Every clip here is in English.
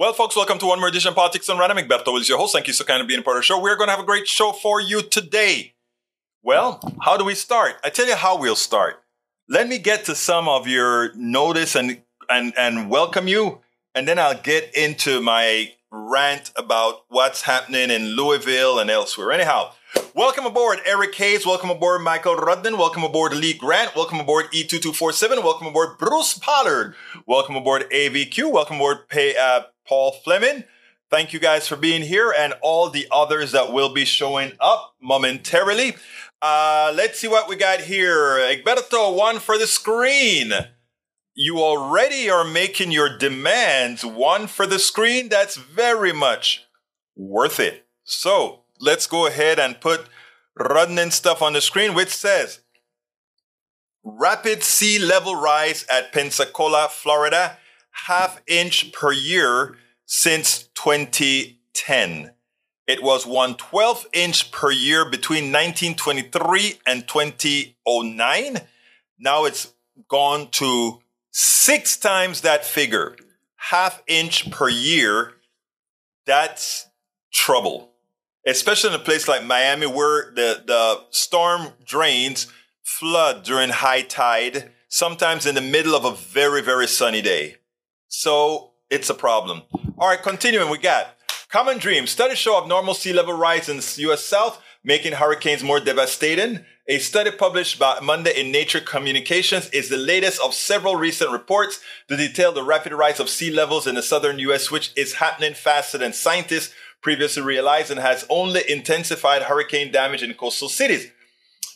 Well, folks, welcome to one more edition of Politics Done Right. Egberto is your host. Thank you so kindly of being part of the show. We're going to have a great show for you today. Well, how do we start? I tell you how we'll start. Let me get to some of your notice and and and welcome you, and then I'll get into my rant about what's happening in Louisville and elsewhere. Anyhow, welcome aboard Eric Hayes. Welcome aboard Michael Rudden. Welcome aboard Lee Grant. Welcome aboard E2247. Welcome aboard Bruce Pollard. Welcome aboard AVQ. Welcome aboard Pay, uh, Paul Fleming. Thank you guys for being here and all the others that will be showing up momentarily. Uh, let's see what we got here. Egberto, one for the screen. You already are making your demands one for the screen. That's very much worth it. So let's go ahead and put Rudnin stuff on the screen, which says rapid sea level rise at Pensacola, Florida, half inch per year since 2010. It was one 12th inch per year between 1923 and 2009. Now it's gone to six times that figure, half inch per year. That's trouble, especially in a place like Miami where the, the storm drains flood during high tide, sometimes in the middle of a very, very sunny day. So it's a problem. All right, continuing, we got Common Dream. Studies show abnormal sea level rise in the U.S. South, making hurricanes more devastating. A study published by Monday in Nature Communications is the latest of several recent reports to detail the rapid rise of sea levels in the southern U.S., which is happening faster than scientists previously realized and has only intensified hurricane damage in coastal cities.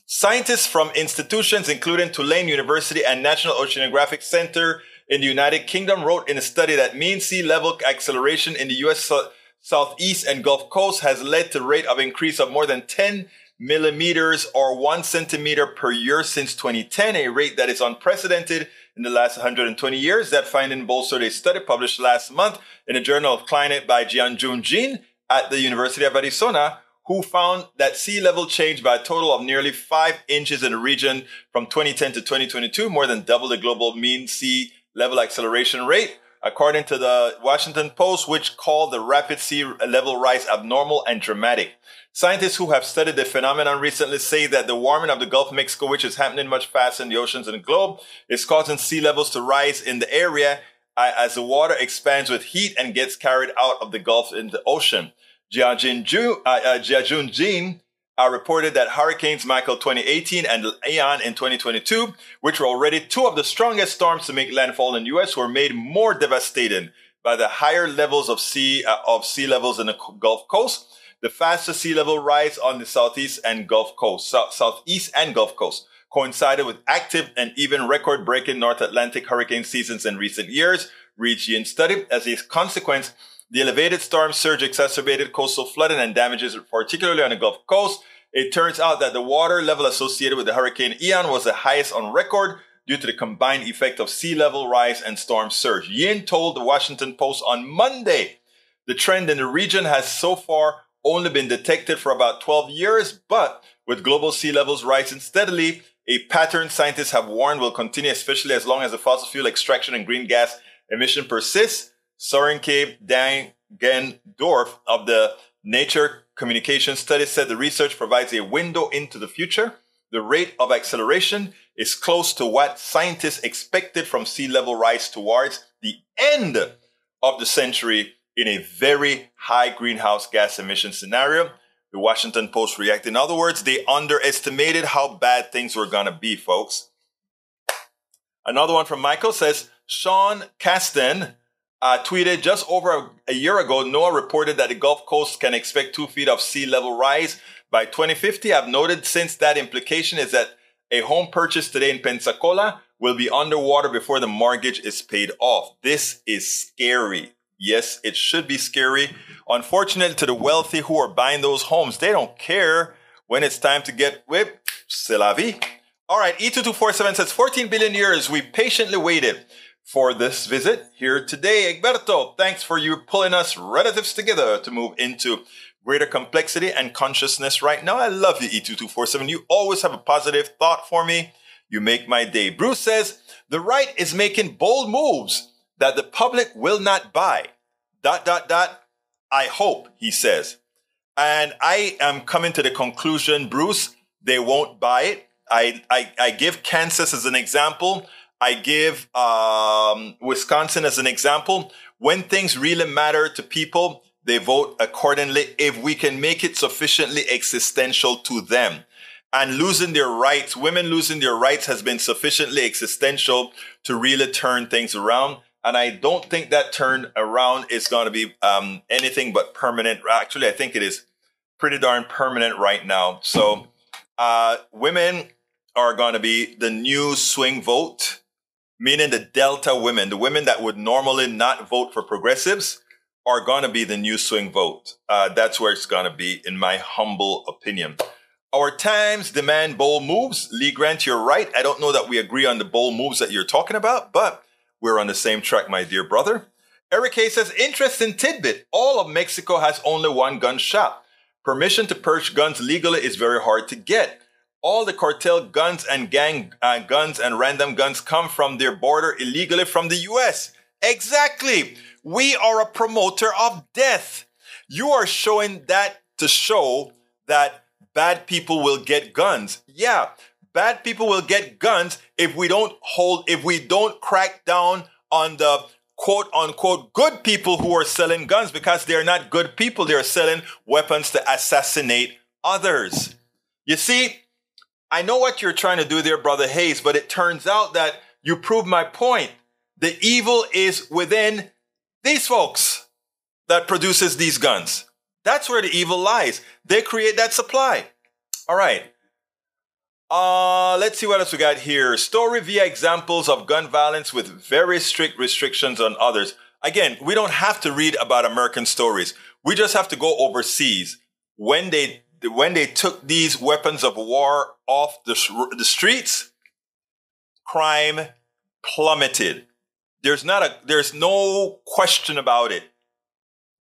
Scientists from institutions including Tulane University and National Oceanographic Center in the United Kingdom wrote in a study that mean sea level acceleration in the U.S. So- southeast and Gulf Coast has led to rate of increase of more than 10 millimeters or one centimeter per year since 2010, a rate that is unprecedented in the last 120 years. That finding bolstered a study published last month in the Journal of Climate by Jianjun Jin at the University of Arizona, who found that sea level changed by a total of nearly five inches in the region from 2010 to 2022, more than double the global mean sea level acceleration rate. According to the Washington Post, which called the rapid sea level rise abnormal and dramatic. Scientists who have studied the phenomenon recently say that the warming of the Gulf of Mexico, which is happening much faster in the oceans and the globe, is causing sea levels to rise in the area uh, as the water expands with heat and gets carried out of the Gulf into the ocean. Jiajun Ju- uh, uh, Jiajun Jin uh, reported that hurricanes Michael 2018 and Ian in 2022, which were already two of the strongest storms to make landfall in the U.S., were made more devastating by the higher levels of sea uh, of sea levels in the Gulf Coast, the fastest sea level rise on the southeast and Gulf Coast, so- southeast and Gulf Coast, coincided with active and even record-breaking North Atlantic hurricane seasons in recent years. Region study as a consequence. The elevated storm surge exacerbated coastal flooding and damages, particularly on the Gulf Coast. It turns out that the water level associated with the Hurricane Ian was the highest on record due to the combined effect of sea level rise and storm surge. Yin told the Washington Post on Monday the trend in the region has so far only been detected for about 12 years, but with global sea levels rising steadily, a pattern scientists have warned will continue, especially as long as the fossil fuel extraction and green gas emission persists. Sönke Dangendorf of the Nature Communication Study said the research provides a window into the future. The rate of acceleration is close to what scientists expected from sea level rise towards the end of the century in a very high greenhouse gas emission scenario. The Washington Post reacted. In other words, they underestimated how bad things were going to be, folks. Another one from Michael says Sean Casten uh, tweeted just over a, a year ago, NOAA reported that the Gulf Coast can expect two feet of sea level rise by 2050. I've noted since that implication is that a home purchase today in Pensacola will be underwater before the mortgage is paid off. This is scary. Yes, it should be scary. Unfortunately, to the wealthy who are buying those homes, they don't care when it's time to get whipped. C'est la vie. All right, E2247 says 14 billion years we patiently waited for this visit here today. Egberto, thanks for you pulling us relatives together to move into greater complexity and consciousness right now. I love you, E2247. You always have a positive thought for me. You make my day. Bruce says the right is making bold moves that the public will not buy. Dot, dot, dot. I hope, he says. And I am coming to the conclusion, Bruce, they won't buy it. I, I, I give Kansas as an example. I give um, Wisconsin as an example. When things really matter to people, they vote accordingly if we can make it sufficiently existential to them. And losing their rights, women losing their rights has been sufficiently existential to really turn things around. And I don't think that turn around is going to be um, anything but permanent. Actually, I think it is pretty darn permanent right now. So, uh, women are going to be the new swing vote, meaning the Delta women, the women that would normally not vote for progressives, are going to be the new swing vote. Uh, that's where it's going to be, in my humble opinion. Our times demand bold moves. Lee Grant, you're right. I don't know that we agree on the bold moves that you're talking about, but we're on the same track, my dear brother. Eric K says, interesting tidbit. All of Mexico has only one gun shop. Permission to purchase guns legally is very hard to get. All the cartel guns and gang uh, guns and random guns come from their border illegally from the US. Exactly. We are a promoter of death. You are showing that to show that bad people will get guns. Yeah, bad people will get guns if we don't hold, if we don't crack down on the quote unquote good people who are selling guns because they're not good people. They're selling weapons to assassinate others. You see, I know what you're trying to do there, Brother Hayes, but it turns out that you prove my point. The evil is within these folks that produces these guns. That's where the evil lies. They create that supply. All right. Uh, let's see what else we got here. Story via examples of gun violence with very strict restrictions on others. Again, we don't have to read about American stories. We just have to go overseas. When they when they took these weapons of war off the, the streets, crime plummeted. There's not a there's no question about it.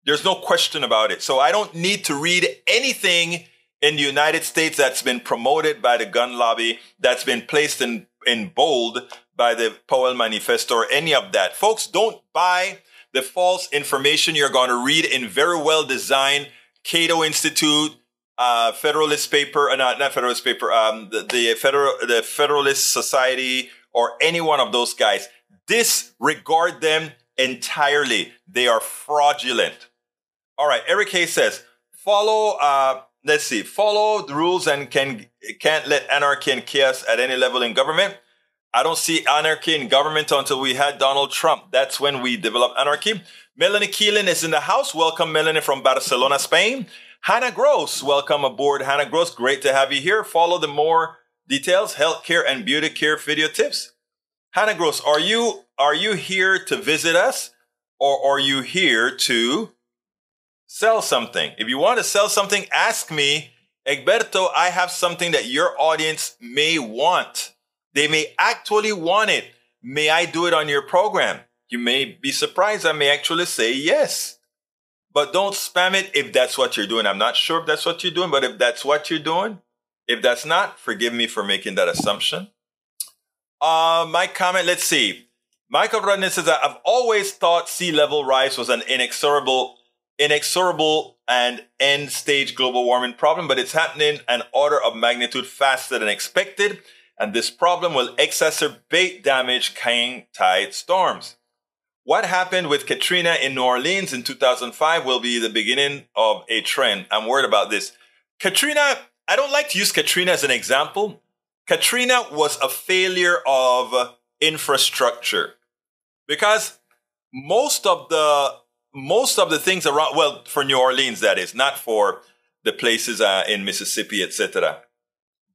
There's no question about it. So I don't need to read anything in the United States that's been promoted by the gun lobby, that's been placed in, in bold by the Powell Manifesto or any of that. Folks, don't buy the false information you're going to read in very well designed Cato Institute, uh, Federalist paper, uh, not, not Federalist paper, um, the, the, Federal, the Federalist Society, or any one of those guys. Disregard them entirely. They are fraudulent. All right, Eric Hayes says, follow uh, let's see, follow the rules and can can't let anarchy and chaos at any level in government. I don't see anarchy in government until we had Donald Trump. That's when we developed anarchy. Melanie Keelan is in the house. Welcome, Melanie from Barcelona, Spain. Hannah Gross, welcome aboard. Hannah Gross, great to have you here. Follow the more details, healthcare and beauty care video tips. Hannah Gross, are you are you here to visit us, or are you here to sell something. If you want to sell something, ask me, Egberto, I have something that your audience may want. They may actually want it. May I do it on your program? You may be surprised. I may actually say yes. But don't spam it if that's what you're doing. I'm not sure if that's what you're doing, but if that's what you're doing, if that's not, forgive me for making that assumption. Uh, my comment, let's see. Michael Rudness says, I've always thought sea level rise was an inexorable inexorable and end stage global warming problem, but it's happening an order of magnitude faster than expected. And this problem will exacerbate damage king tide storms. What happened with Katrina in New Orleans in 2005 will be the beginning of a trend. I'm worried about this. Katrina, I don't like to use Katrina as an example. Katrina was a failure of infrastructure because most of the most of the things around, well, for New Orleans, that is, not for the places uh, in Mississippi, etc.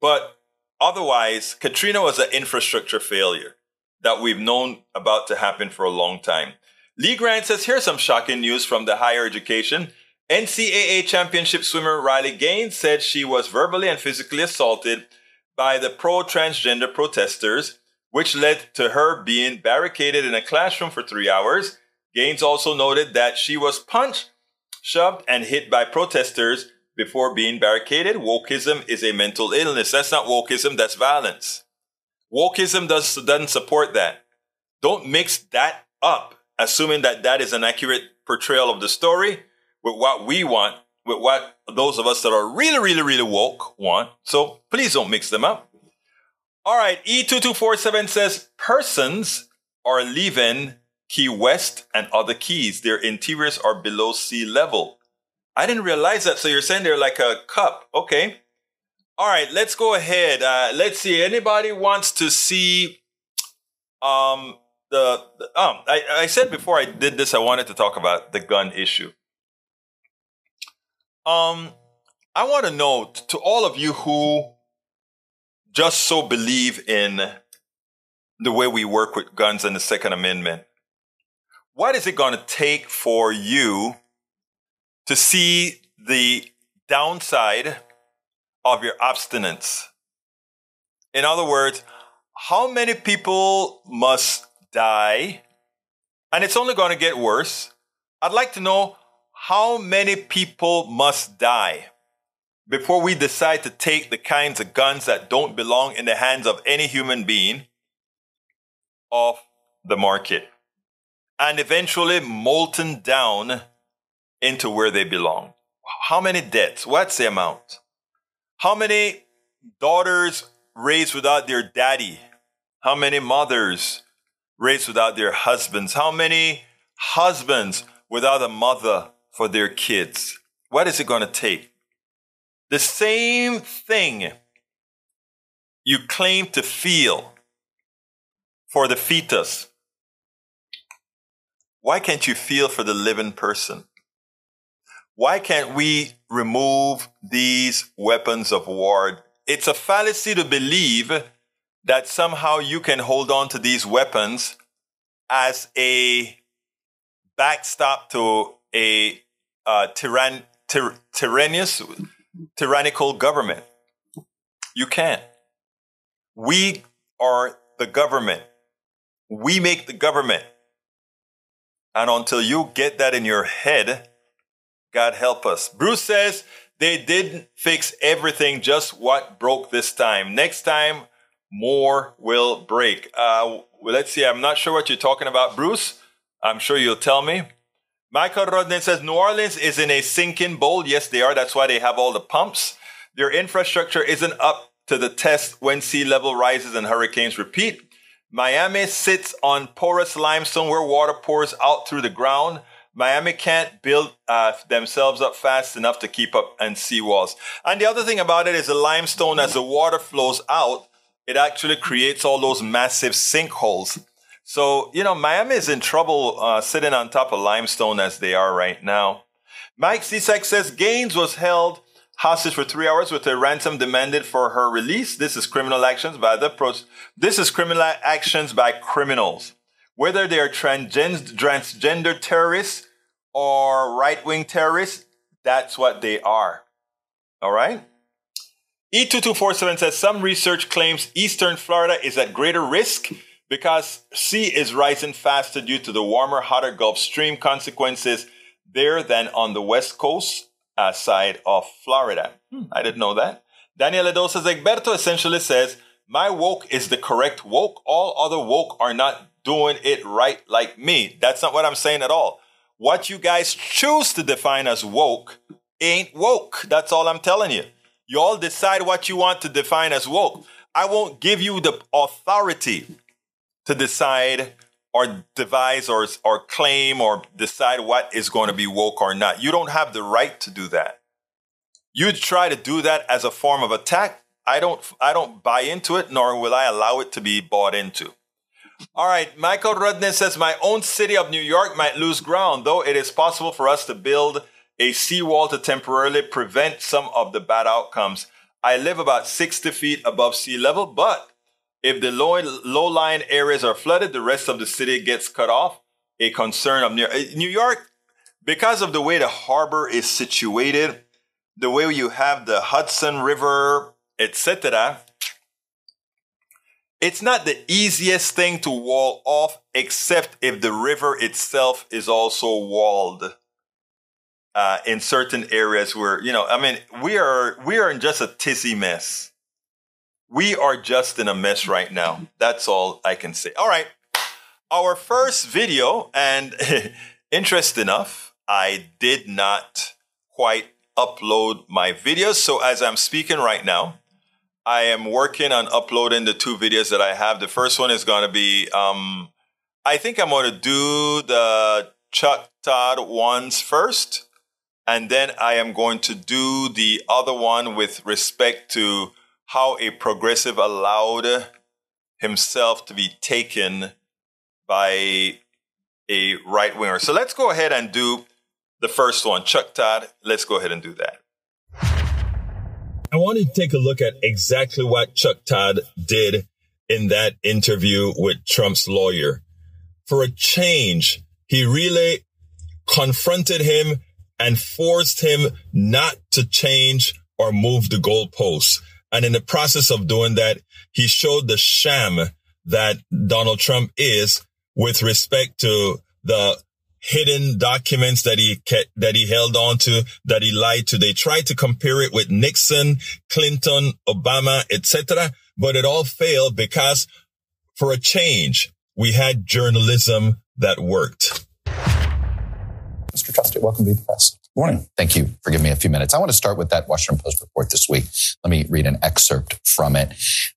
But otherwise, Katrina was an infrastructure failure that we've known about to happen for a long time. Lee Grant says, here's some shocking news from the higher education. NCAA championship swimmer Riley Gaines said she was verbally and physically assaulted by the pro transgender protesters, which led to her being barricaded in a classroom for three hours Gaines also noted that she was punched, shoved, and hit by protesters before being barricaded. Wokeism is a mental illness. That's not wokeism, that's violence. Wokeism does, doesn't support that. Don't mix that up, assuming that that is an accurate portrayal of the story with what we want, with what those of us that are really, really, really woke want. So please don't mix them up. All right, E2247 says persons are leaving Key West and other keys. Their interiors are below sea level. I didn't realize that. So you're saying they're like a cup. Okay. All right, let's go ahead. Uh, let's see. Anybody wants to see um, the, the um, I, I said before I did this, I wanted to talk about the gun issue. Um, I want to know to all of you who just so believe in the way we work with guns and the Second Amendment. What is it going to take for you to see the downside of your abstinence? In other words, how many people must die? And it's only going to get worse. I'd like to know how many people must die before we decide to take the kinds of guns that don't belong in the hands of any human being off the market and eventually molten down into where they belong. How many deaths? What's the amount? How many daughters raised without their daddy? How many mothers raised without their husbands? How many husbands without a mother for their kids? What is it going to take? The same thing you claim to feel for the fetus. Why can't you feel for the living person? Why can't we remove these weapons of war? It's a fallacy to believe that somehow you can hold on to these weapons as a backstop to a uh, tyrann- tyr- tyrannous tyrannical government. You can't. We are the government. We make the government. And until you get that in your head, God help us. Bruce says they didn't fix everything, just what broke this time. Next time, more will break. Uh, let's see. I'm not sure what you're talking about, Bruce. I'm sure you'll tell me. Michael Rodney says New Orleans is in a sinking bowl. Yes, they are. That's why they have all the pumps. Their infrastructure isn't up to the test when sea level rises and hurricanes repeat. Miami sits on porous limestone where water pours out through the ground. Miami can't build uh, themselves up fast enough to keep up and seawalls. And the other thing about it is the limestone, as the water flows out, it actually creates all those massive sinkholes. So, you know, Miami is in trouble uh, sitting on top of limestone as they are right now. Mike Cisak says Gaines was held hostage for three hours with a ransom demanded for her release. This is criminal actions by the. This is criminal actions by criminals, whether they are transgender terrorists or right wing terrorists. That's what they are. All right. E2247 says some research claims Eastern Florida is at greater risk because sea is rising faster due to the warmer, hotter Gulf Stream consequences there than on the west coast uh, side of Florida. Hmm, I didn't know that. Daniel Ledo says, Egberto essentially says, my woke is the correct woke. All other woke are not doing it right like me. That's not what I'm saying at all. What you guys choose to define as woke ain't woke. That's all I'm telling you. You all decide what you want to define as woke. I won't give you the authority to decide or devise or, or claim or decide what is going to be woke or not. You don't have the right to do that. You try to do that as a form of attack. I don't, I don't buy into it, nor will I allow it to be bought into. All right, Michael Rudnin says, My own city of New York might lose ground, though it is possible for us to build a seawall to temporarily prevent some of the bad outcomes. I live about 60 feet above sea level, but if the low, low-lying areas are flooded, the rest of the city gets cut off. A concern of New, eh, New York, because of the way the harbor is situated, the way you have the Hudson River, etc. It's not the easiest thing to wall off, except if the river itself is also walled. Uh, in certain areas where you know, I mean, we are we are in just a tizzy mess. We are just in a mess right now. That's all I can say. All right. Our first video, and interest enough, I did not quite upload my videos. So as I'm speaking right now, I am working on uploading the two videos that I have. The first one is going to be, um, I think I'm going to do the Chuck Todd ones first. And then I am going to do the other one with respect to how a progressive allowed himself to be taken by a right winger. So let's go ahead and do the first one. Chuck Todd, let's go ahead and do that. I want to take a look at exactly what Chuck Todd did in that interview with Trump's lawyer. For a change, he really confronted him and forced him not to change or move the goalposts. And in the process of doing that, he showed the sham that Donald Trump is with respect to the hidden documents that he kept, that he held on to, that he lied to. They tried to compare it with Nixon, Clinton, Obama, etc. But it all failed because for a change, we had journalism that worked. Mr. Trusty, welcome to the press. Morning. Thank you for giving me a few minutes. I want to start with that Washington Post report this week. Let me read an excerpt from it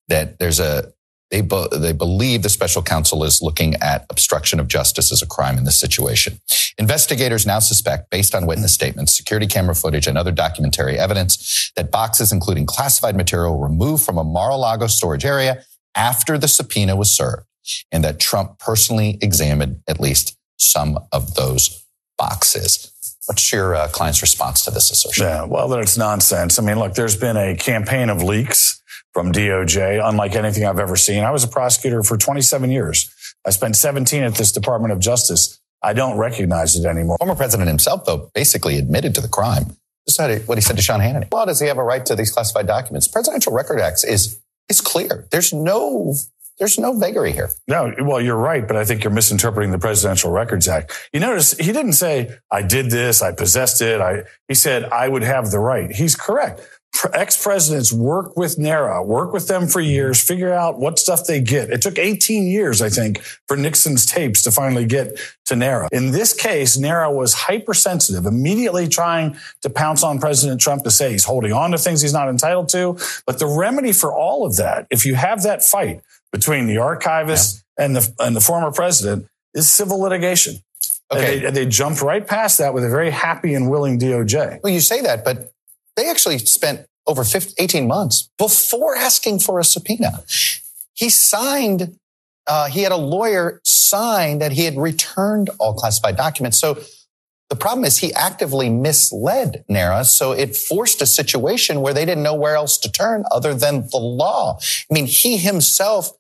that there's a they, be, they believe the special counsel is looking at obstruction of justice as a crime in this situation. Investigators now suspect, based on witness statements, security camera footage, and other documentary evidence, that boxes including classified material were removed from a Mar-a-Lago storage area after the subpoena was served, and that Trump personally examined at least some of those boxes. What's your uh, client's response to this assertion? Yeah, well, it's nonsense. I mean, look, there's been a campaign of leaks from DOJ, unlike anything I've ever seen. I was a prosecutor for 27 years. I spent 17 at this Department of Justice. I don't recognize it anymore. Former president himself, though, basically admitted to the crime. This is what he said to Sean Hannity. Well, does he have a right to these classified documents? Presidential Record Act is is clear. There's no there's no vagary here. No, well, you're right, but I think you're misinterpreting the Presidential Records Act. You notice he didn't say, I did this, I possessed it. I, he said, I would have the right. He's correct. Ex presidents work with NARA, work with them for years, figure out what stuff they get. It took 18 years, I think, for Nixon's tapes to finally get to NARA. In this case, NARA was hypersensitive, immediately trying to pounce on President Trump to say he's holding on to things he's not entitled to. But the remedy for all of that, if you have that fight, between the archivist yeah. and the and the former president is civil litigation. Okay. They, they, jumped right past that with a very happy and willing DOJ. Well, you say that, but they actually spent over 15, 18 months before asking for a subpoena. He signed, uh, he had a lawyer sign that he had returned all classified documents. So the problem is he actively misled NARA. So it forced a situation where they didn't know where else to turn other than the law. I mean, he himself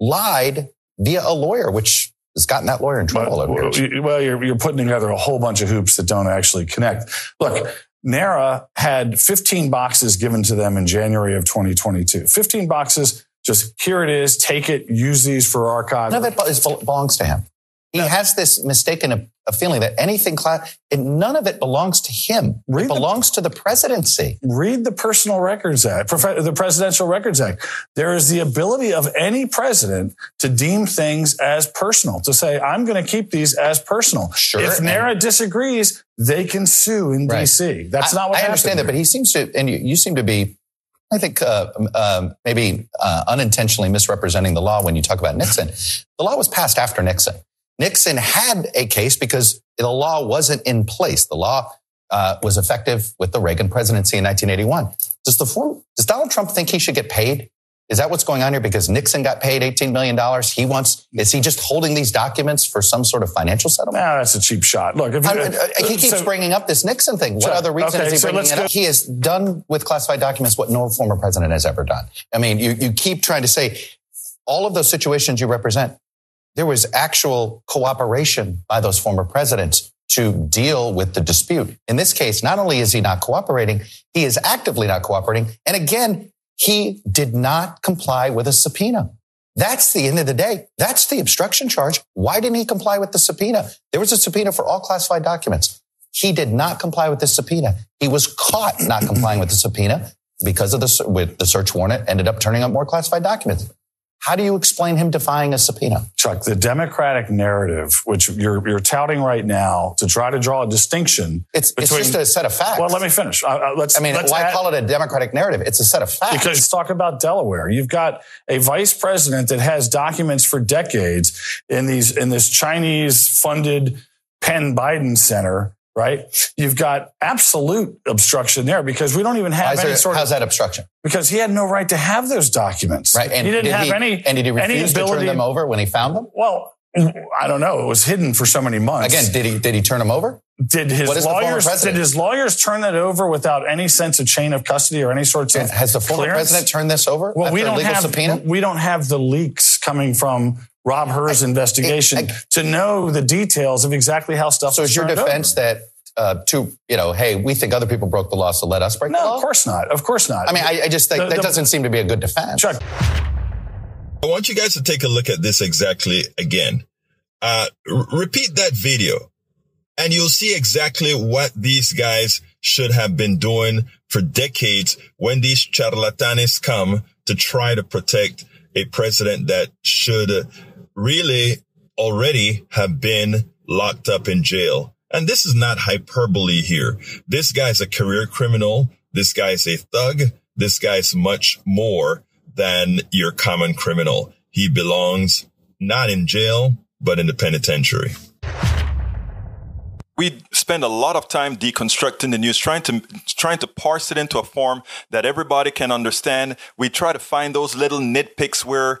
lied via a lawyer, which has gotten that lawyer in trouble. Well, well you're, you're putting together a whole bunch of hoops that don't actually connect. Look, NARA had 15 boxes given to them in January of 2022. 15 boxes. Just here it is. Take it. Use these for archive. Of it belongs to him. He has this mistaken a feeling that anything class, none of it belongs to him. Read it belongs the, to the presidency. Read the Personal Records Act, the Presidential Records Act. There is the ability of any president to deem things as personal, to say, I'm going to keep these as personal. Sure. If NARA disagrees, they can sue in right. DC. That's not what I understand that, but he seems to, and you, you seem to be I think uh, uh, maybe uh, unintentionally misrepresenting the law when you talk about Nixon. The law was passed after Nixon. Nixon had a case because the law wasn't in place. The law uh, was effective with the Reagan presidency in 1981. Does the form, does Donald Trump think he should get paid? Is that what's going on here? Because Nixon got paid $18 million. He wants, is he just holding these documents for some sort of financial settlement? Nah, that's a cheap shot. Look, if you, I, I, he keeps so, bringing up this Nixon thing. What other reason okay, is he so bringing it up? He has done with classified documents what no former president has ever done. I mean, you, you keep trying to say all of those situations you represent, there was actual cooperation by those former presidents to deal with the dispute. In this case, not only is he not cooperating, he is actively not cooperating. And again, he did not comply with a subpoena. That's the end of the day. That's the obstruction charge. Why didn't he comply with the subpoena? There was a subpoena for all classified documents. He did not comply with the subpoena. He was caught not complying with the subpoena because of the, with the search warrant ended up turning up more classified documents. How do you explain him defying a subpoena? Chuck, the Democratic narrative, which you're, you're touting right now to try to draw a distinction. It's, between, it's just a set of facts. Well, let me finish. Uh, uh let's, I mean, let's why add, call it a Democratic narrative? It's a set of facts. Because let's talk about Delaware. You've got a vice president that has documents for decades in these, in this Chinese funded Penn Biden Center right? You've got absolute obstruction there because we don't even have any there, sort of. How's that obstruction? Because he had no right to have those documents. Right. And he didn't have he, any. And did he refuse to turn them over when he found them? Well, I don't know. It was hidden for so many months. Again, did he did he turn them over? Did his lawyers did his lawyers turn that over without any sense of chain of custody or any sorts of has the former clearance? president turned this over? Well, we don't have subpoena? we don't have the leaks coming from Rob Hur's investigation I, I, to know the details of exactly how stuff. So is your defense over. that uh, to you know, hey, we think other people broke the law, so let us break no, the law. of course not. Of course not. I mean, I, I just think the, that the, doesn't seem to be a good defense. Chuck. I want you guys to take a look at this exactly again. Uh, r- repeat that video and you'll see exactly what these guys should have been doing for decades when these charlatanes come to try to protect a president that should really already have been locked up in jail. And this is not hyperbole here. This guy's a career criminal. This guy's a thug. This guy's much more than your common criminal. He belongs not in jail, but in the penitentiary we spend a lot of time deconstructing the news, trying to trying to parse it into a form that everybody can understand. We try to find those little nitpicks where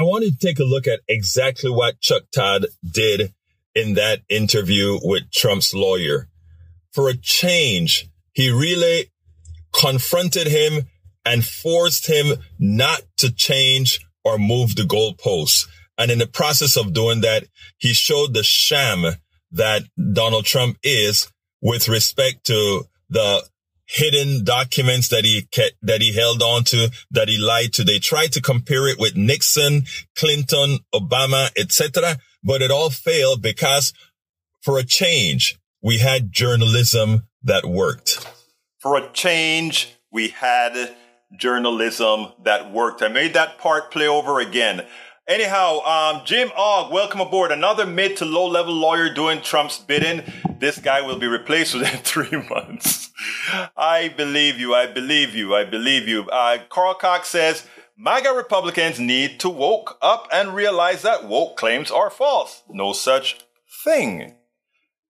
I want to take a look at exactly what Chuck Todd did in that interview with Trump's lawyer. For a change, he really confronted him and forced him not to change or move the goalposts. And in the process of doing that, he showed the sham that Donald Trump is with respect to the hidden documents that he that he held on to, that he lied to. They tried to compare it with Nixon, Clinton, Obama, etc., but it all failed because for a change, we had journalism that worked. For a change, we had journalism that worked. I made that part play over again. Anyhow, um, Jim Ogg, welcome aboard. Another mid to low level lawyer doing Trump's bidding. This guy will be replaced within three months. I believe you. I believe you. I believe you. Uh, Carl Cox says, MAGA Republicans need to woke up and realize that woke claims are false. No such thing.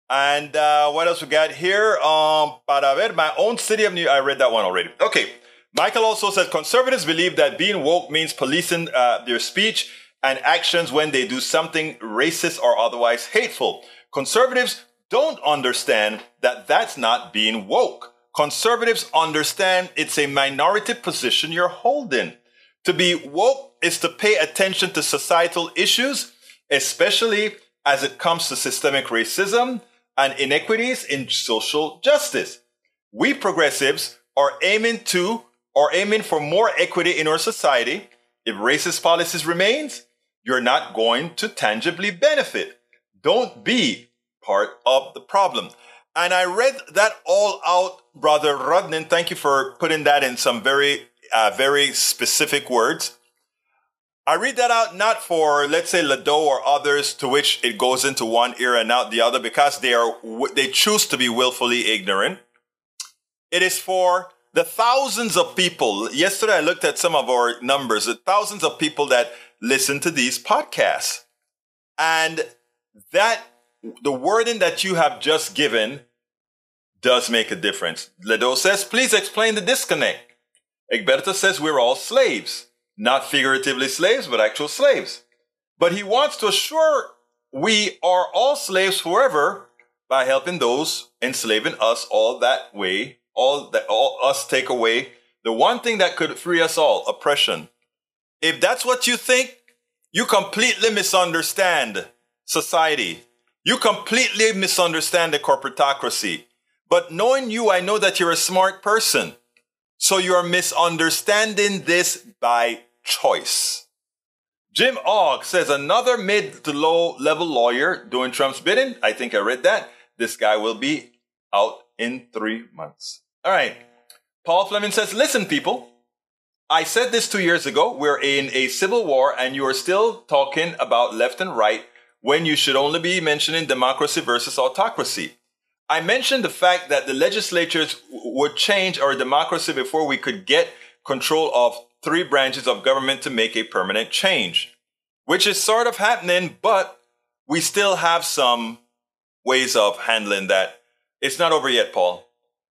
And uh, what else we got here? Um, para ver, my own city of New. I read that one already. Okay. Michael also says conservatives believe that being woke means policing uh, their speech and actions when they do something racist or otherwise hateful. Conservatives don't understand that that's not being woke. Conservatives understand it's a minority position you're holding. To be woke is to pay attention to societal issues, especially as it comes to systemic racism and inequities in social justice. We progressives are aiming to or aiming for more equity in our society. If racist policies remains, you're not going to tangibly benefit. Don't be part of the problem. And I read that all out, Brother Rudnin. Thank you for putting that in some very, uh, very specific words. I read that out not for, let's say, Ledo or others to which it goes into one ear and out the other because they are, they choose to be willfully ignorant. It is for the thousands of people. Yesterday I looked at some of our numbers, the thousands of people that listen to these podcasts. And that, the wording that you have just given does make a difference. Ledo says, please explain the disconnect. Egberto says we're all slaves, not figuratively slaves, but actual slaves. But he wants to assure we are all slaves forever by helping those enslaving us all that way, all that all us take away the one thing that could free us all, oppression. If that's what you think, you completely misunderstand society. You completely misunderstand the corporatocracy. But knowing you, I know that you're a smart person. So you are misunderstanding this by choice. Jim Ogg says another mid to low level lawyer doing Trump's bidding. I think I read that. This guy will be out in three months. All right. Paul Fleming says, listen, people, I said this two years ago. We're in a civil war and you are still talking about left and right when you should only be mentioning democracy versus autocracy. I mentioned the fact that the legislatures would change our democracy before we could get control of three branches of government to make a permanent change, which is sort of happening, but we still have some ways of handling that. It's not over yet, Paul.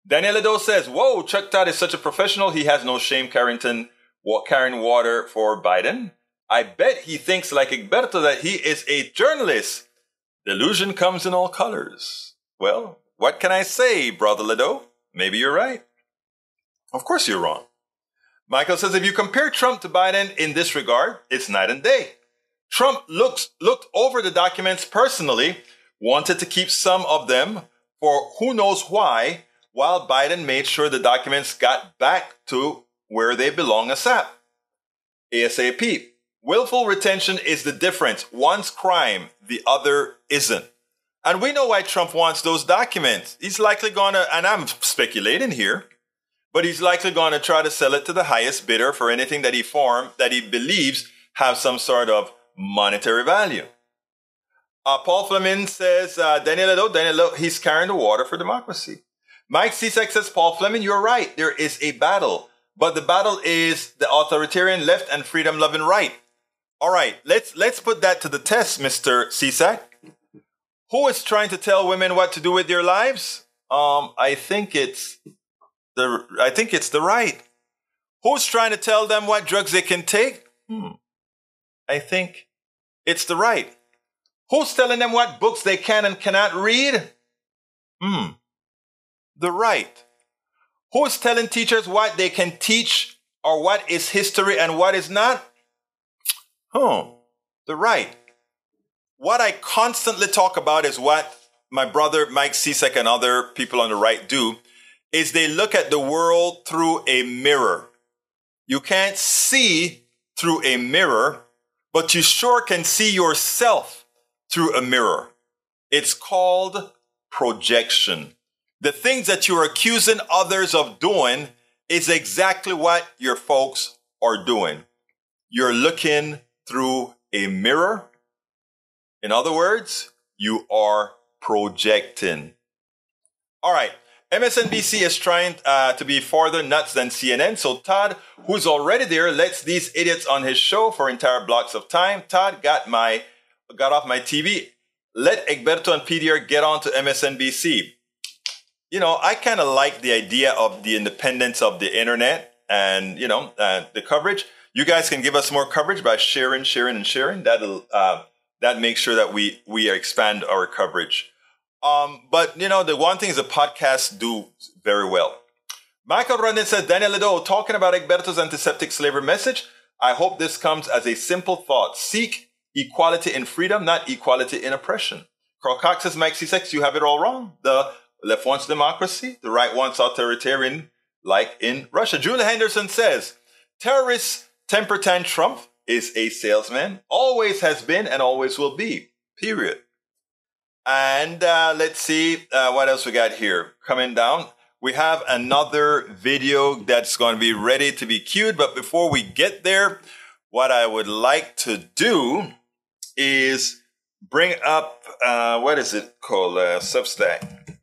Daniel Ledo says, Whoa, Chuck Todd is such a professional. He has no shame Carrington carrying water for Biden. I bet he thinks like Egberto that he is a journalist. Delusion comes in all colors. Well, what can I say, Brother Ledo? Maybe you're right. Of course you're wrong. Michael says if you compare Trump to Biden in this regard, it's night and day. Trump looks, looked over the documents personally, wanted to keep some of them for who knows why, while Biden made sure the documents got back to where they belong ASAP. ASAP. Willful retention is the difference. One's crime, the other isn't. And we know why Trump wants those documents. He's likely gonna, and I'm speculating here, but he's likely gonna try to sell it to the highest bidder for anything that he formed that he believes have some sort of monetary value. Uh, Paul Fleming says, uh, Daniel Daniel he's carrying the water for democracy. Mike Cisak says, Paul Fleming, you're right. There is a battle, but the battle is the authoritarian left and freedom loving right. All right, let's, let's put that to the test, Mr. Cisak. Who is trying to tell women what to do with their lives? Um, I think it's the, I think it's the right. Who's trying to tell them what drugs they can take? Hmm. I think it's the right. Who's telling them what books they can and cannot read? Hmm. The right. Who's telling teachers what they can teach or what is history and what is not? Hmm. The right. What I constantly talk about is what my brother Mike Cisak and other people on the right do is they look at the world through a mirror. You can't see through a mirror, but you sure can see yourself through a mirror. It's called projection. The things that you're accusing others of doing is exactly what your folks are doing. You're looking through a mirror. In other words, you are projecting. All right. MSNBC is trying uh, to be farther nuts than CNN. So Todd, who's already there, lets these idiots on his show for entire blocks of time. Todd got my got off my TV. Let Egberto and PDR get on to MSNBC. You know, I kind of like the idea of the independence of the internet and, you know, uh, the coverage. You guys can give us more coverage by sharing, sharing, and sharing. That'll, uh, that makes sure that we, we expand our coverage. Um, but, you know, the one thing is the podcasts do very well. Michael Rondin says, Daniel Ledo, talking about Egberto's antiseptic slavery message. I hope this comes as a simple thought. Seek equality in freedom, not equality in oppression. Carl Cox says, Mike C6, you have it all wrong. The left wants democracy, the right wants authoritarian, like in Russia. Julia Henderson says, terrorist temper tantrum is a salesman, always has been and always will be, period. And uh, let's see uh, what else we got here. Coming down, we have another video that's going to be ready to be queued. But before we get there, what I would like to do is bring up uh, what is it called uh, Substack.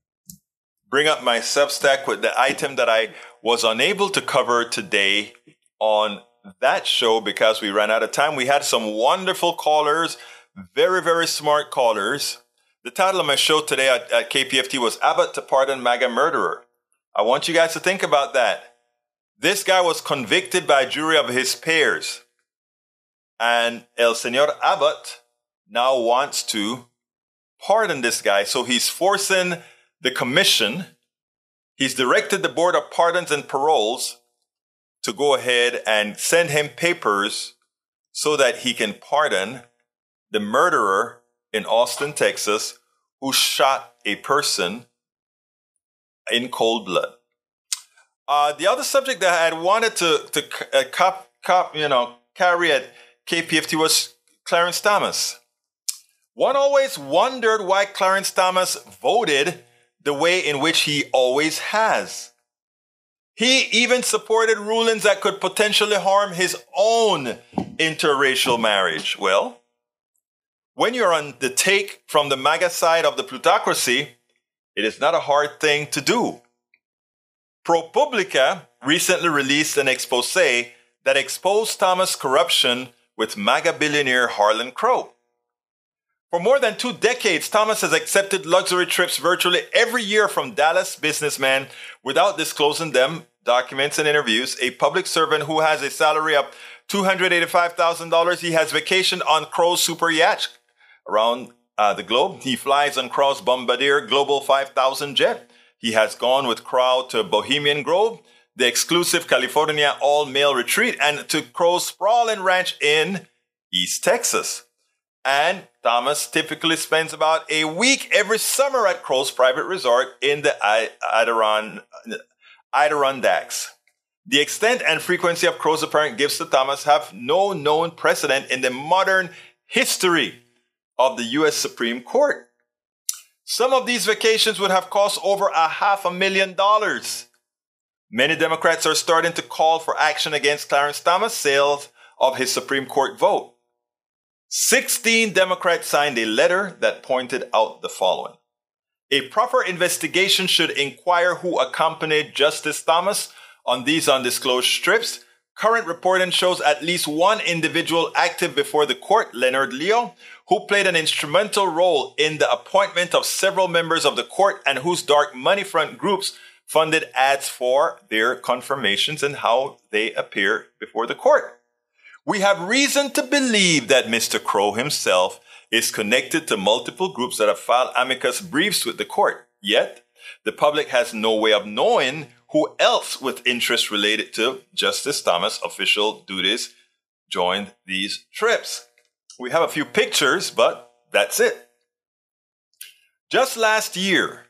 Bring up my Substack with the item that I was unable to cover today on that show because we ran out of time. We had some wonderful callers, very very smart callers. The title of my show today at, at KPFT was Abbott to Pardon MAGA Murderer. I want you guys to think about that. This guy was convicted by a jury of his peers. And El Senor Abbott now wants to pardon this guy. So he's forcing the commission. He's directed the Board of Pardons and Paroles to go ahead and send him papers so that he can pardon the murderer in Austin, Texas, who shot a person in cold blood. Uh, the other subject that I had wanted to to uh, cop, cop, you know, carry at KPFT was Clarence Thomas. One always wondered why Clarence Thomas voted the way in which he always has. He even supported rulings that could potentially harm his own interracial marriage. Well, when you're on the take from the MAGA side of the plutocracy, it is not a hard thing to do. ProPublica recently released an expose that exposed Thomas' corruption with MAGA billionaire Harlan Crow. For more than two decades, Thomas has accepted luxury trips virtually every year from Dallas businessmen without disclosing them, documents and interviews. A public servant who has a salary of $285,000, he has vacation on Crow's super yacht around uh, the globe. He flies on Crow's Bombardier Global 5000 jet. He has gone with Crow to Bohemian Grove, the exclusive California all-male retreat, and to Crow's sprawling ranch in East Texas. And Thomas typically spends about a week every summer at Crow's private resort in the Adiron, Adirondacks. The extent and frequency of Crow's apparent gifts to Thomas have no known precedent in the modern history of the U.S. Supreme Court. Some of these vacations would have cost over a half a million dollars. Many Democrats are starting to call for action against Clarence Thomas' sales of his Supreme Court vote. 16 Democrats signed a letter that pointed out the following. A proper investigation should inquire who accompanied Justice Thomas on these undisclosed trips. Current reporting shows at least one individual active before the court, Leonard Leo, who played an instrumental role in the appointment of several members of the court and whose dark money front groups funded ads for their confirmations and how they appear before the court. We have reason to believe that Mr. Crow himself is connected to multiple groups that have filed amicus briefs with the court. Yet, the public has no way of knowing who else with interest related to Justice Thomas' official duties joined these trips. We have a few pictures, but that's it. Just last year,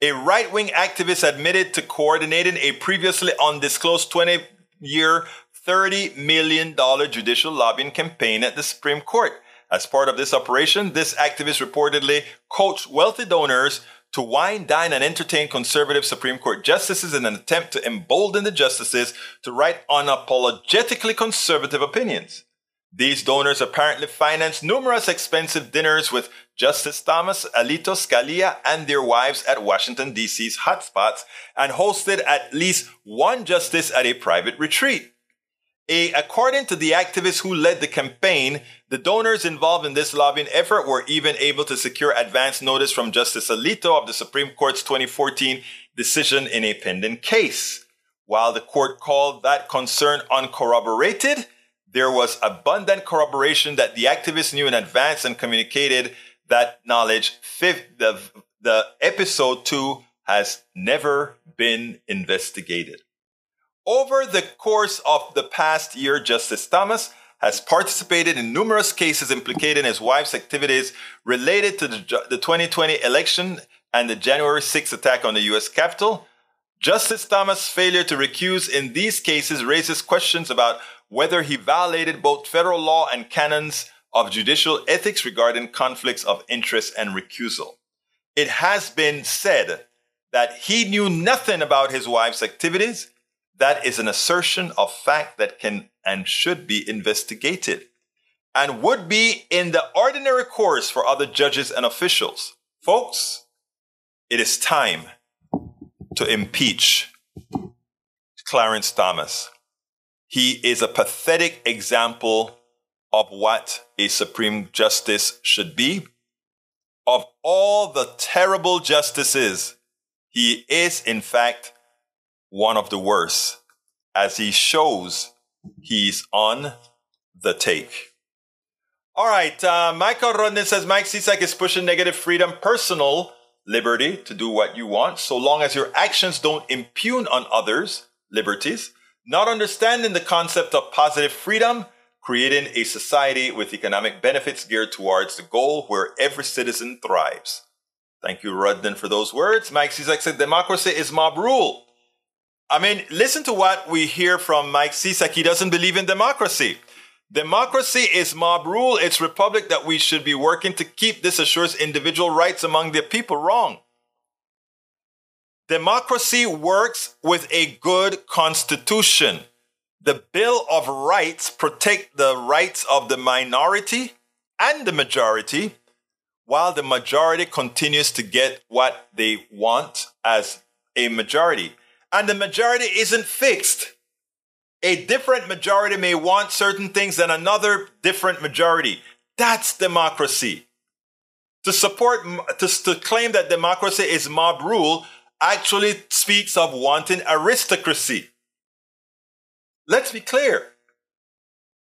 a right wing activist admitted to coordinating a previously undisclosed 20 year $30 million judicial lobbying campaign at the Supreme Court. As part of this operation, this activist reportedly coached wealthy donors to wine, dine, and entertain conservative Supreme Court justices in an attempt to embolden the justices to write unapologetically conservative opinions. These donors apparently financed numerous expensive dinners with Justice Thomas, Alito, Scalia, and their wives at Washington, D.C.'s hotspots and hosted at least one justice at a private retreat. A, according to the activists who led the campaign, the donors involved in this lobbying effort were even able to secure advance notice from Justice Alito of the Supreme Court's 2014 decision in a pending case. While the court called that concern uncorroborated, there was abundant corroboration that the activists knew in advance and communicated that knowledge. Fifth, the, the episode two has never been investigated. Over the course of the past year, Justice Thomas has participated in numerous cases implicating his wife's activities related to the, the 2020 election and the January 6th attack on the U.S. Capitol. Justice Thomas' failure to recuse in these cases raises questions about whether he violated both federal law and canons of judicial ethics regarding conflicts of interest and recusal. It has been said that he knew nothing about his wife's activities that is an assertion of fact that can and should be investigated and would be in the ordinary course for other judges and officials. Folks, it is time to impeach Clarence Thomas. He is a pathetic example of what a Supreme Justice should be. Of all the terrible justices, he is, in fact, one of the worst, as he shows he's on the take. All right, uh, Michael Rodney says Mike Cisak is pushing negative freedom, personal liberty to do what you want, so long as your actions don't impugn on others' liberties. Not understanding the concept of positive freedom, creating a society with economic benefits geared towards the goal where every citizen thrives. Thank you, Rudden, for those words. Mike Cisak said democracy is mob rule. I mean, listen to what we hear from Mike Cisak. He doesn't believe in democracy. Democracy is mob rule. It's republic that we should be working to keep. This assures individual rights among the people. Wrong. Democracy works with a good constitution. The Bill of Rights protect the rights of the minority and the majority, while the majority continues to get what they want as a majority. And the majority isn't fixed. A different majority may want certain things than another different majority. That's democracy. To support, to, to claim that democracy is mob rule actually speaks of wanting aristocracy. Let's be clear.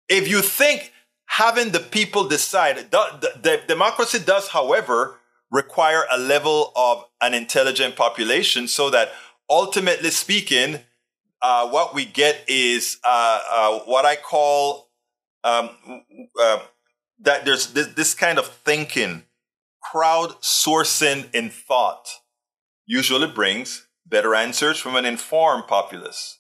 If you think having the people decide, the, the, democracy does, however, require a level of an intelligent population so that ultimately speaking, uh, what we get is uh, uh, what I call um, uh, that there's this, this kind of thinking, crowdsourcing in thought usually brings better answers from an informed populace.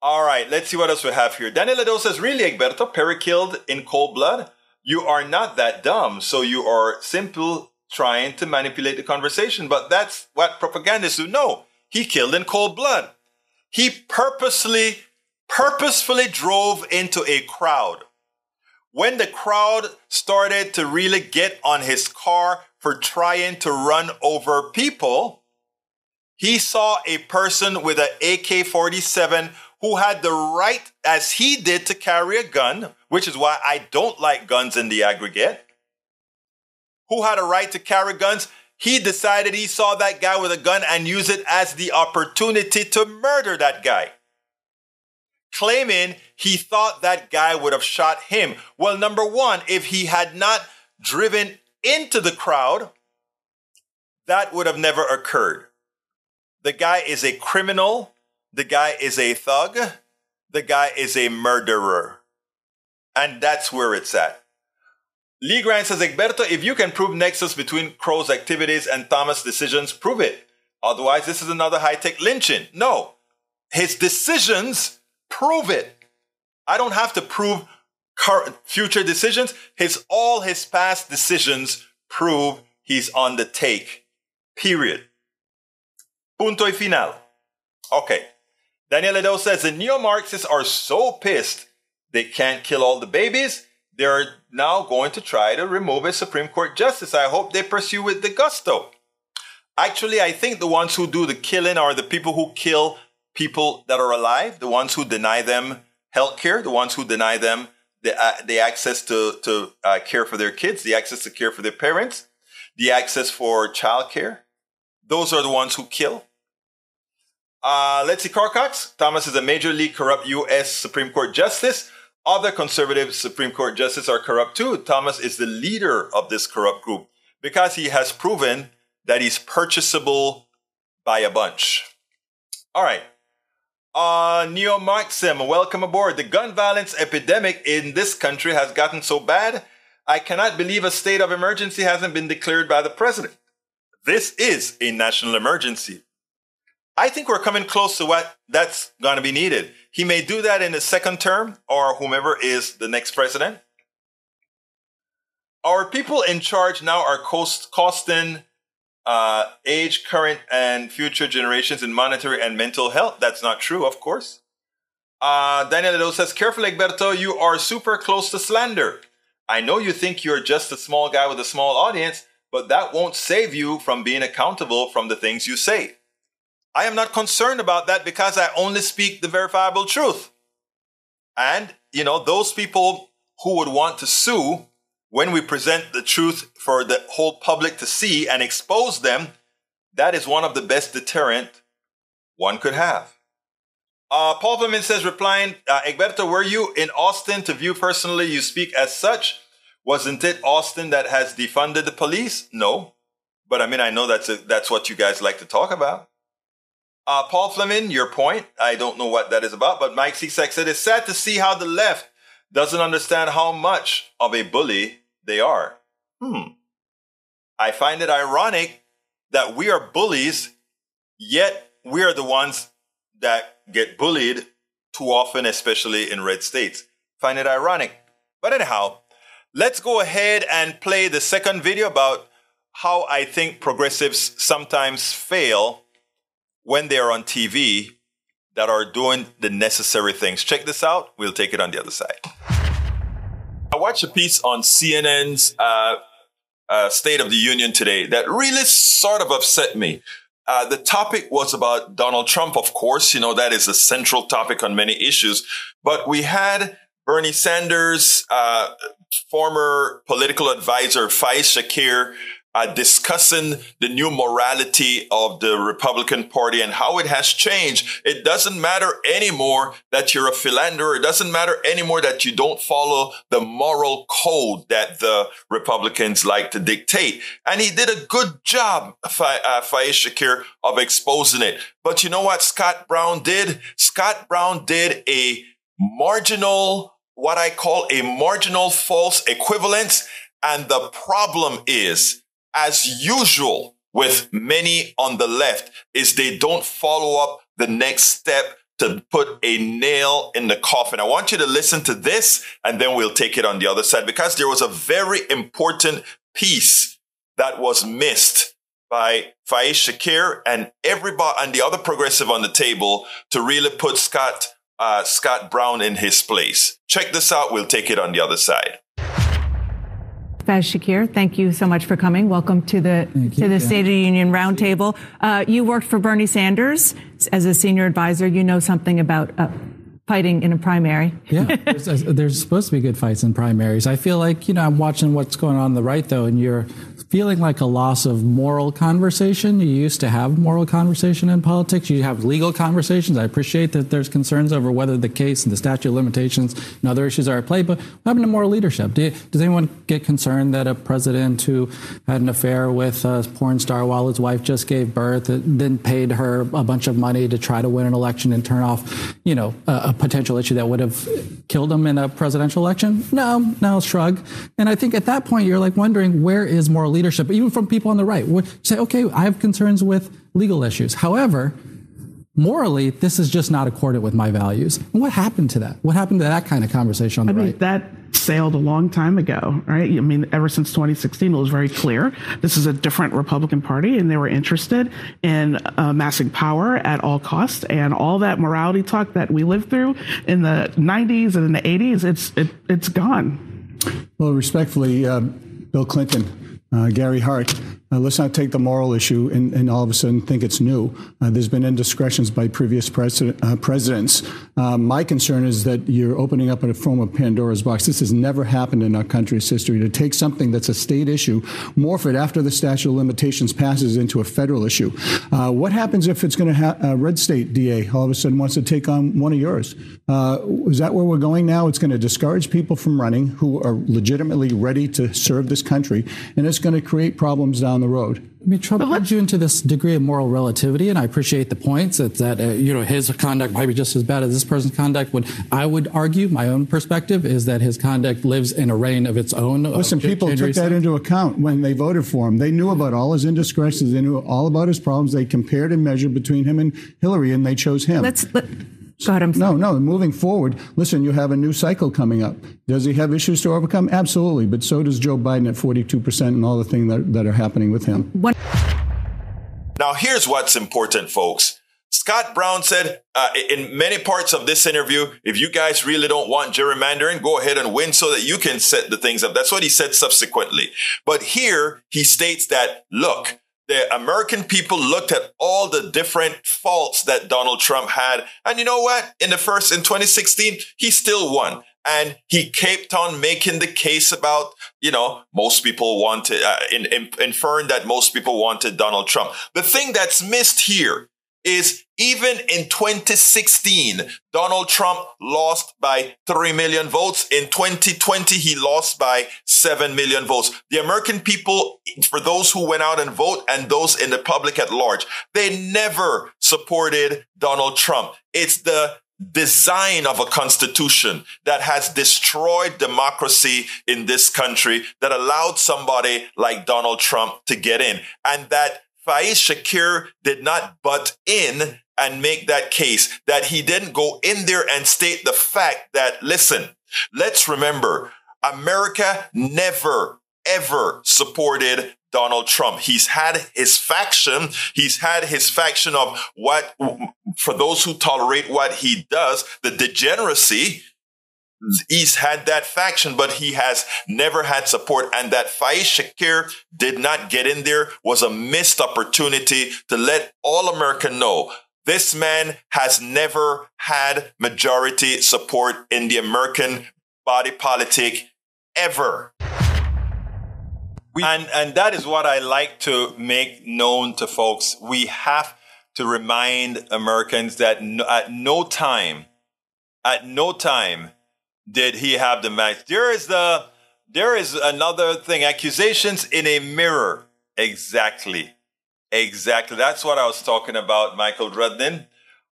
All right, let's see what else we have here. Daniel Ledo says, Really, Egberto, Perry killed in cold blood? You are not that dumb, so you are simple trying to manipulate the conversation. But that's what propagandists do. No, he killed in cold blood. He purposely, purposefully drove into a crowd. When the crowd started to really get on his car for trying to run over people, he saw a person with an AK 47 who had the right, as he did, to carry a gun, which is why I don't like guns in the aggregate, who had a right to carry guns. He decided he saw that guy with a gun and used it as the opportunity to murder that guy. Claiming he thought that guy would have shot him. Well, number one, if he had not driven into the crowd, that would have never occurred. The guy is a criminal the guy is a thug. The guy is a murderer. And that's where it's at. Lee Grant says, Egberto, if you can prove nexus between Crow's activities and Thomas' decisions, prove it. Otherwise, this is another high tech lynching. No, his decisions prove it. I don't have to prove current, future decisions. His all his past decisions prove he's on the take. Period. Punto y final. Okay. Daniel Ledo says the neo Marxists are so pissed they can't kill all the babies. They're now going to try to remove a Supreme Court justice. I hope they pursue with the gusto. Actually, I think the ones who do the killing are the people who kill people that are alive, the ones who deny them health care, the ones who deny them the, uh, the access to, to uh, care for their kids, the access to care for their parents, the access for child care. Those are the ones who kill. Uh, let's see, Carl Cox. Thomas is a major league corrupt U.S. Supreme Court justice. Other conservative Supreme Court justices are corrupt too. Thomas is the leader of this corrupt group because he has proven that he's purchasable by a bunch. All right. Uh, Neo Maxim, welcome aboard. The gun violence epidemic in this country has gotten so bad, I cannot believe a state of emergency hasn't been declared by the president. This is a national emergency. I think we're coming close to what that's going to be needed. He may do that in his second term or whomever is the next president. Our people in charge now are cost, costing uh, age, current, and future generations in monetary and mental health. That's not true, of course. Uh, Daniel says, Careful, Egberto, you are super close to slander. I know you think you're just a small guy with a small audience, but that won't save you from being accountable from the things you say. I am not concerned about that because I only speak the verifiable truth. And, you know, those people who would want to sue when we present the truth for the whole public to see and expose them, that is one of the best deterrent one could have. Uh, Paul Fleming says, replying, uh, Egberto, were you in Austin to view personally? You speak as such. Wasn't it Austin that has defunded the police? No. But I mean, I know that's, a, that's what you guys like to talk about. Uh, Paul Fleming, your point. I don't know what that is about, but Mike Cisak said it's sad to see how the left doesn't understand how much of a bully they are. Hmm. I find it ironic that we are bullies, yet we are the ones that get bullied too often, especially in red states. Find it ironic. But anyhow, let's go ahead and play the second video about how I think progressives sometimes fail when they are on TV that are doing the necessary things. Check this out. We'll take it on the other side. I watched a piece on CNN's uh, uh, State of the Union today that really sort of upset me. Uh, the topic was about Donald Trump, of course. You know, that is a central topic on many issues. But we had Bernie Sanders, uh, former political advisor Faiz Shakir, uh, discussing the new morality of the Republican Party and how it has changed. It doesn't matter anymore that you're a philanderer. It doesn't matter anymore that you don't follow the moral code that the Republicans like to dictate. And he did a good job, Fa- uh, Faiz Shakir, of exposing it. But you know what Scott Brown did? Scott Brown did a marginal, what I call a marginal false equivalence. And the problem is as usual with many on the left is they don't follow up the next step to put a nail in the coffin. I want you to listen to this and then we'll take it on the other side because there was a very important piece that was missed by Faiz Shakir and everybody and the other progressive on the table to really put Scott uh, Scott Brown in his place. Check this out. We'll take it on the other side. Faiz Shakir, thank you so much for coming. Welcome to the to the State of the Union roundtable. Uh, you worked for Bernie Sanders as a senior advisor. You know something about uh, fighting in a primary. yeah, there's, there's, supposed to be good fights in primaries. I feel like you know I'm watching what's going on on the right though, and you're feeling like a loss of moral conversation. You used to have moral conversation in politics. You have legal conversations. I appreciate that there's concerns over whether the case and the statute of limitations and other issues are at play. But what happened to moral leadership? Do you, does anyone get concerned that a president who had an affair with a porn star while his wife just gave birth, then paid her a bunch of money to try to win an election and turn off, you know, a, a potential issue that would have killed him in a presidential election? No, no, shrug. And I think at that point you're like wondering where is moral leadership, even from people on the right. Would say, okay, I have concerns with legal issues. However, morally, this is just not accordant with my values. And what happened to that? What happened to that kind of conversation on the I mean, right? That sailed a long time ago, right? I mean, ever since 2016, it was very clear this is a different Republican Party, and they were interested in amassing power at all costs. And all that morality talk that we lived through in the 90s and in the 80s, it's it, it's gone. Well, respectfully, uh, Bill Clinton, uh, Gary Hart, uh, let's not take the moral issue and, and, all of a sudden think it's new. Uh, there's been indiscretions by previous president, uh, presidents. Uh, my concern is that you're opening up a form of Pandora's box. This has never happened in our country's history to take something that's a state issue, morph it after the statute of limitations passes into a federal issue. Uh, what happens if it's going to have a red state DA all of a sudden wants to take on one of yours? Is that where we're going now? It's going to discourage people from running who are legitimately ready to serve this country, and it's going to create problems down down the road. I mean, Trump led you into this degree of moral relativity, and I appreciate the points that, that uh, you know his conduct might be just as bad as this person's conduct. Would I would argue my own perspective is that his conduct lives in a reign of its own. Listen, people took that into account when they voted for him. They knew about all his indiscretions. They knew all about his problems. They compared and measured between him and Hillary, and they chose him. Let's. Let, Go ahead, no, no. Moving forward, listen, you have a new cycle coming up. Does he have issues to overcome? Absolutely. But so does Joe Biden at 42% and all the things that, that are happening with him. What? Now, here's what's important, folks. Scott Brown said uh, in many parts of this interview, if you guys really don't want gerrymandering, go ahead and win so that you can set the things up. That's what he said subsequently. But here he states that, look, the American people looked at all the different faults that Donald Trump had. And you know what? In the first, in 2016, he still won. And he kept on making the case about, you know, most people wanted, uh, in, in, inferring that most people wanted Donald Trump. The thing that's missed here is even in 2016, Donald Trump lost by 3 million votes. In 2020, he lost by 7 million votes. The American people, for those who went out and vote and those in the public at large, they never supported Donald Trump. It's the design of a constitution that has destroyed democracy in this country that allowed somebody like Donald Trump to get in and that Faiz Shakir did not butt in and make that case that he didn't go in there and state the fact that listen let's remember America never ever supported Donald Trump. He's had his faction. He's had his faction of what, for those who tolerate what he does, the degeneracy. He's had that faction, but he has never had support. And that Faiz Shakir did not get in there was a missed opportunity to let all America know this man has never had majority support in the American body politic ever. We, and, and that is what I like to make known to folks. We have to remind Americans that no, at no time, at no time did he have the match. There is the, there is another thing, accusations in a mirror. Exactly. Exactly. That's what I was talking about, Michael Rudnin.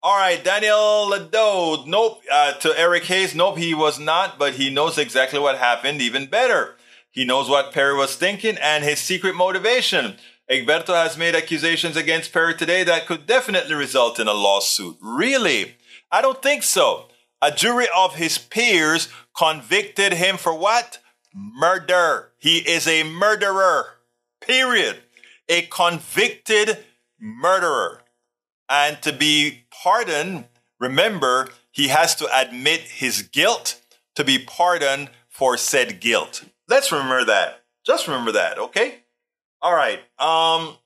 All right, Daniel Ladeau. Nope. Uh, to Eric Hayes. Nope, he was not, but he knows exactly what happened. Even better. He knows what Perry was thinking and his secret motivation. Egberto has made accusations against Perry today that could definitely result in a lawsuit. Really? I don't think so. A jury of his peers convicted him for what? Murder. He is a murderer. Period. A convicted murderer. And to be pardoned, remember, he has to admit his guilt to be pardoned for said guilt. Let's remember that. Just remember that, okay? All right. Um,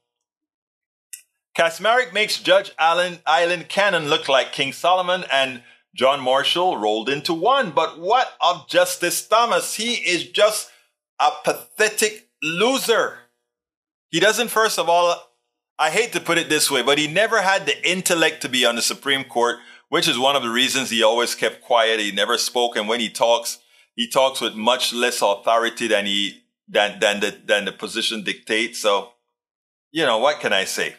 Kacsmaryk makes Judge Allen Aileen Cannon look like King Solomon and John Marshall rolled into one. But what of Justice Thomas? He is just a pathetic loser. He doesn't, first of all, I hate to put it this way, but he never had the intellect to be on the Supreme Court, which is one of the reasons he always kept quiet. He never spoke. And when he talks, he talks with much less authority than he than than the than the position dictates. So, you know, what can I say?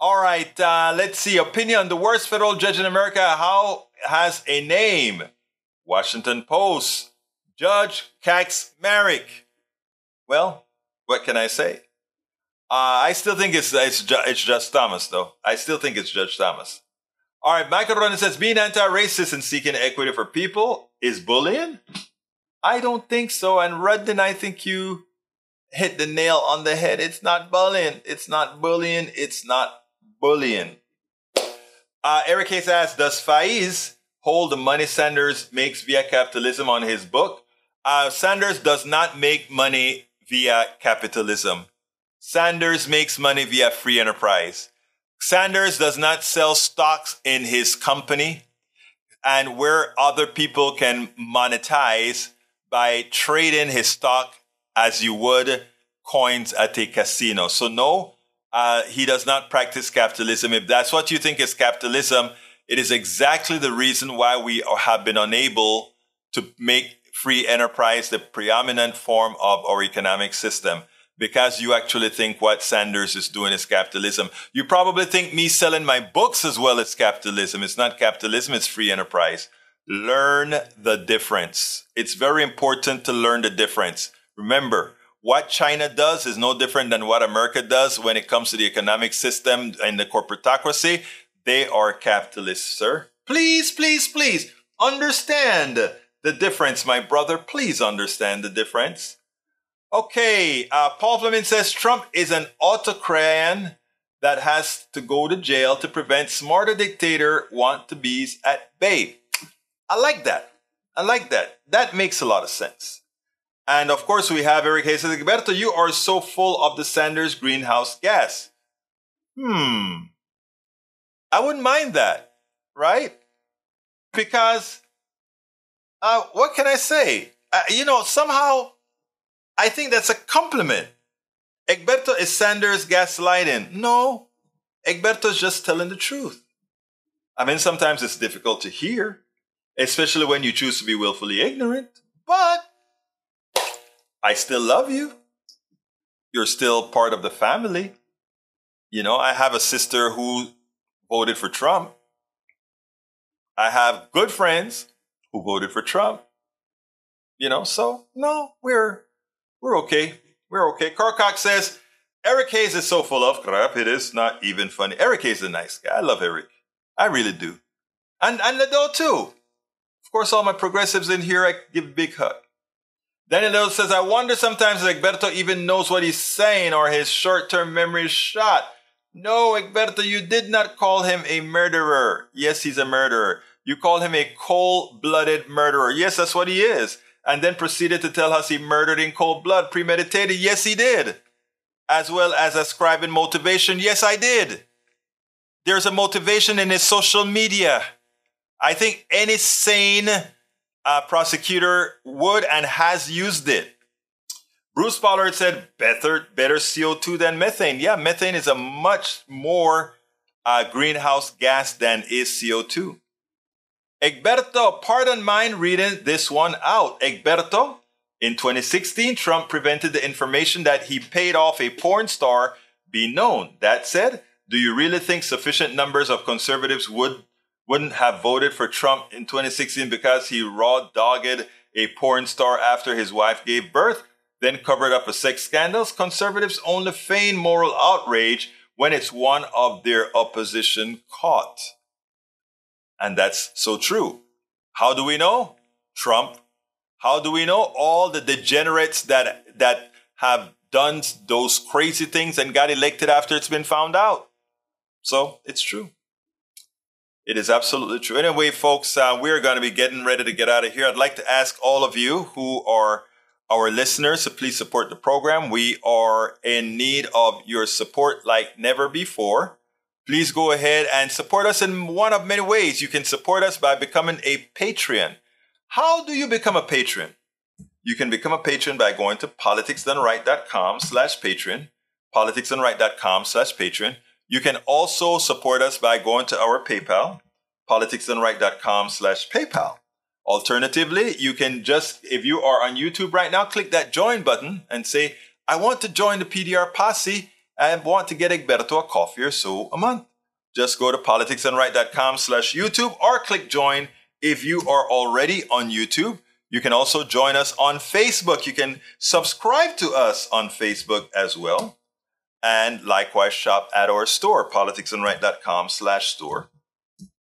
All right, uh, let's see. Opinion on the worst federal judge in America. How has a name? Washington Post. Judge Kacsmaryk. Well, what can I say? Uh, I still think it's it's it's Judge Thomas, though. I still think it's Judge Thomas. All right, Michael Ronan says being anti-racist and seeking equity for people is bullying. I don't think so. And Rudden, I think you hit the nail on the head. It's not bullying. It's not bullying. It's not bullying. Uh, Eric Hayes asks, does Faiz hold the money Sanders makes via capitalism on his book? Uh, Sanders does not make money via capitalism. Sanders makes money via free enterprise. Sanders does not sell stocks in his company and where other people can monetize by trading his stock as you would coins at a casino. So no, uh, he does not practice capitalism. If that's what you think is capitalism, it is exactly the reason why we have been unable to make free enterprise the preeminent form of our economic system because you actually think what Sanders is doing is capitalism. You probably think me selling my books as well as capitalism. It's not capitalism, it's free enterprise. Learn the difference. It's very important to learn the difference. Remember, what China does is no different than what America does when it comes to the economic system and the corporatocracy. They are capitalists, sir. Please, please, please understand the difference, my brother. Please understand the difference. Okay, uh, Paul Fleming says Trump is an autocrat that has to go to jail to prevent smarter dictator want to bees at bay. I like that. I like that. That makes a lot of sense. And of course, we have Eric Hayes. says, Gilberto, you are so full of the Sanders greenhouse gas. Hmm. I wouldn't mind that, right? Because, uh, what can I say? Uh, you know, somehow I think that's a compliment. Egberto is Sanders gaslighting. No, Egberto is just telling the truth. I mean, sometimes it's difficult to hear, especially when you choose to be willfully ignorant, but I still love you. You're still part of the family. You know, I have a sister who voted for Trump. I have good friends who voted for Trump. You know, so no, we're we're okay. We're okay. Carl Cox says, Eric Hayes is so full of crap, it is not even funny. Eric Hayes is a nice guy. I love Eric. I really do. And, and Lado too. Of course, all my progressives in here, I give a big hug. Daniel Lado says, I wonder sometimes if Egberto even knows what he's saying or his short-term memory is shot. No, Egberto, you did not call him a murderer. Yes, he's a murderer. You call him a cold-blooded murderer. Yes, that's what he is and then proceeded to tell us he murdered in cold blood, premeditated. Yes, he did. As well as ascribing motivation. Yes, I did. There's a motivation in his social media. I think any sane uh, prosecutor would and has used it. Bruce Pollard said better, better CO2 than methane. Yeah, methane is a much more uh, greenhouse gas than is CO2. Egberto, pardon mind reading this one out. Egberto, in 2016, Trump prevented the information that he paid off a porn star be known. That said, do you really think sufficient numbers of conservatives would wouldn't have voted for Trump in 2016 because he raw dogged a porn star after his wife gave birth, then covered up a sex scandals? Conservatives only feign moral outrage when it's one of their opposition caught. And that's so true. How do we know? Trump. How do we know all the degenerates that, that have done those crazy things and got elected after it's been found out? So it's true. It is absolutely true. Anyway, folks, uh, we're going to be getting ready to get out of here. I'd like to ask all of you who are our listeners to please support the program. We are in need of your support like never before please go ahead and support us in one of many ways. You can support us by becoming a Patreon. How do you become a patron? You can become a patron by going to politicsdoneright.com slash patron, politicsdoneright.com slash patron. You can also support us by going to our PayPal, politicsdoneright.com slash PayPal. Alternatively, you can just, if you are on YouTube right now, click that join button and say, I want to join the PDR posse and want to get Egberto a coffee or so a month. Just go to politicsdoneright.com slash YouTube or click join if you are already on YouTube. You can also join us on Facebook. You can subscribe to us on Facebook as well. And likewise, shop at our store, politicsdoneright.com slash store.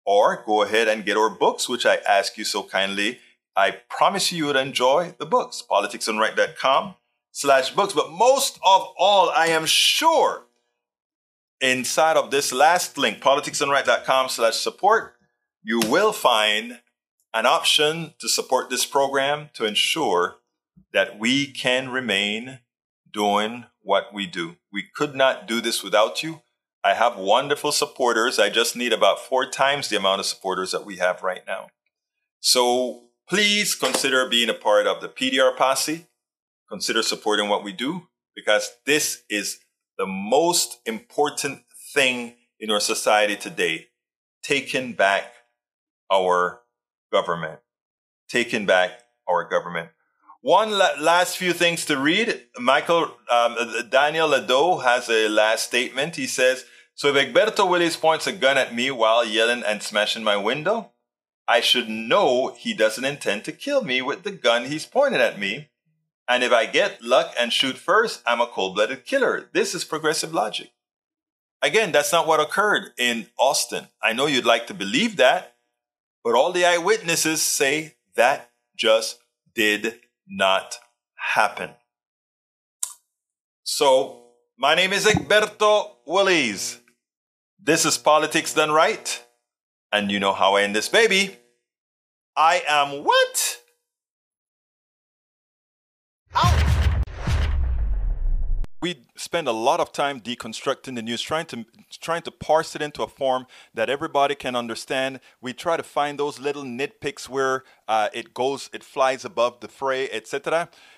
Or go ahead and get our books, which I ask you so kindly. I promise you, you would enjoy the books, politicsdoneright.com slash books. But most of all, I am sure inside of this last link, politicsdoneright.com slash support, you will find an option to support this program to ensure that we can remain doing what we do. We could not do this without you. I have wonderful supporters. I just need about four times the amount of supporters that we have right now. So please consider being a part of the PDR posse consider supporting what we do because this is the most important thing in our society today. Taking back our government. Taking back our government. One la- last few things to read. Michael um, Daniel Lado has a last statement. He says, "So if Egberto Willies points a gun at me while yelling and smashing my window, I should know he doesn't intend to kill me with the gun he's pointing at me. And if I get luck and shoot first, I'm a cold blooded killer. This is progressive logic. Again, that's not what occurred in Austin. I know you'd like to believe that, but all the eyewitnesses say that just did not happen. So, my name is Egberto Willies. This is Politics Done Right. And you know how I end this baby. I am what? We spend a lot of time deconstructing the news, trying to trying to parse it into a form that everybody can understand. We try to find those little nitpicks where uh, it goes, it flies above the fray, etc.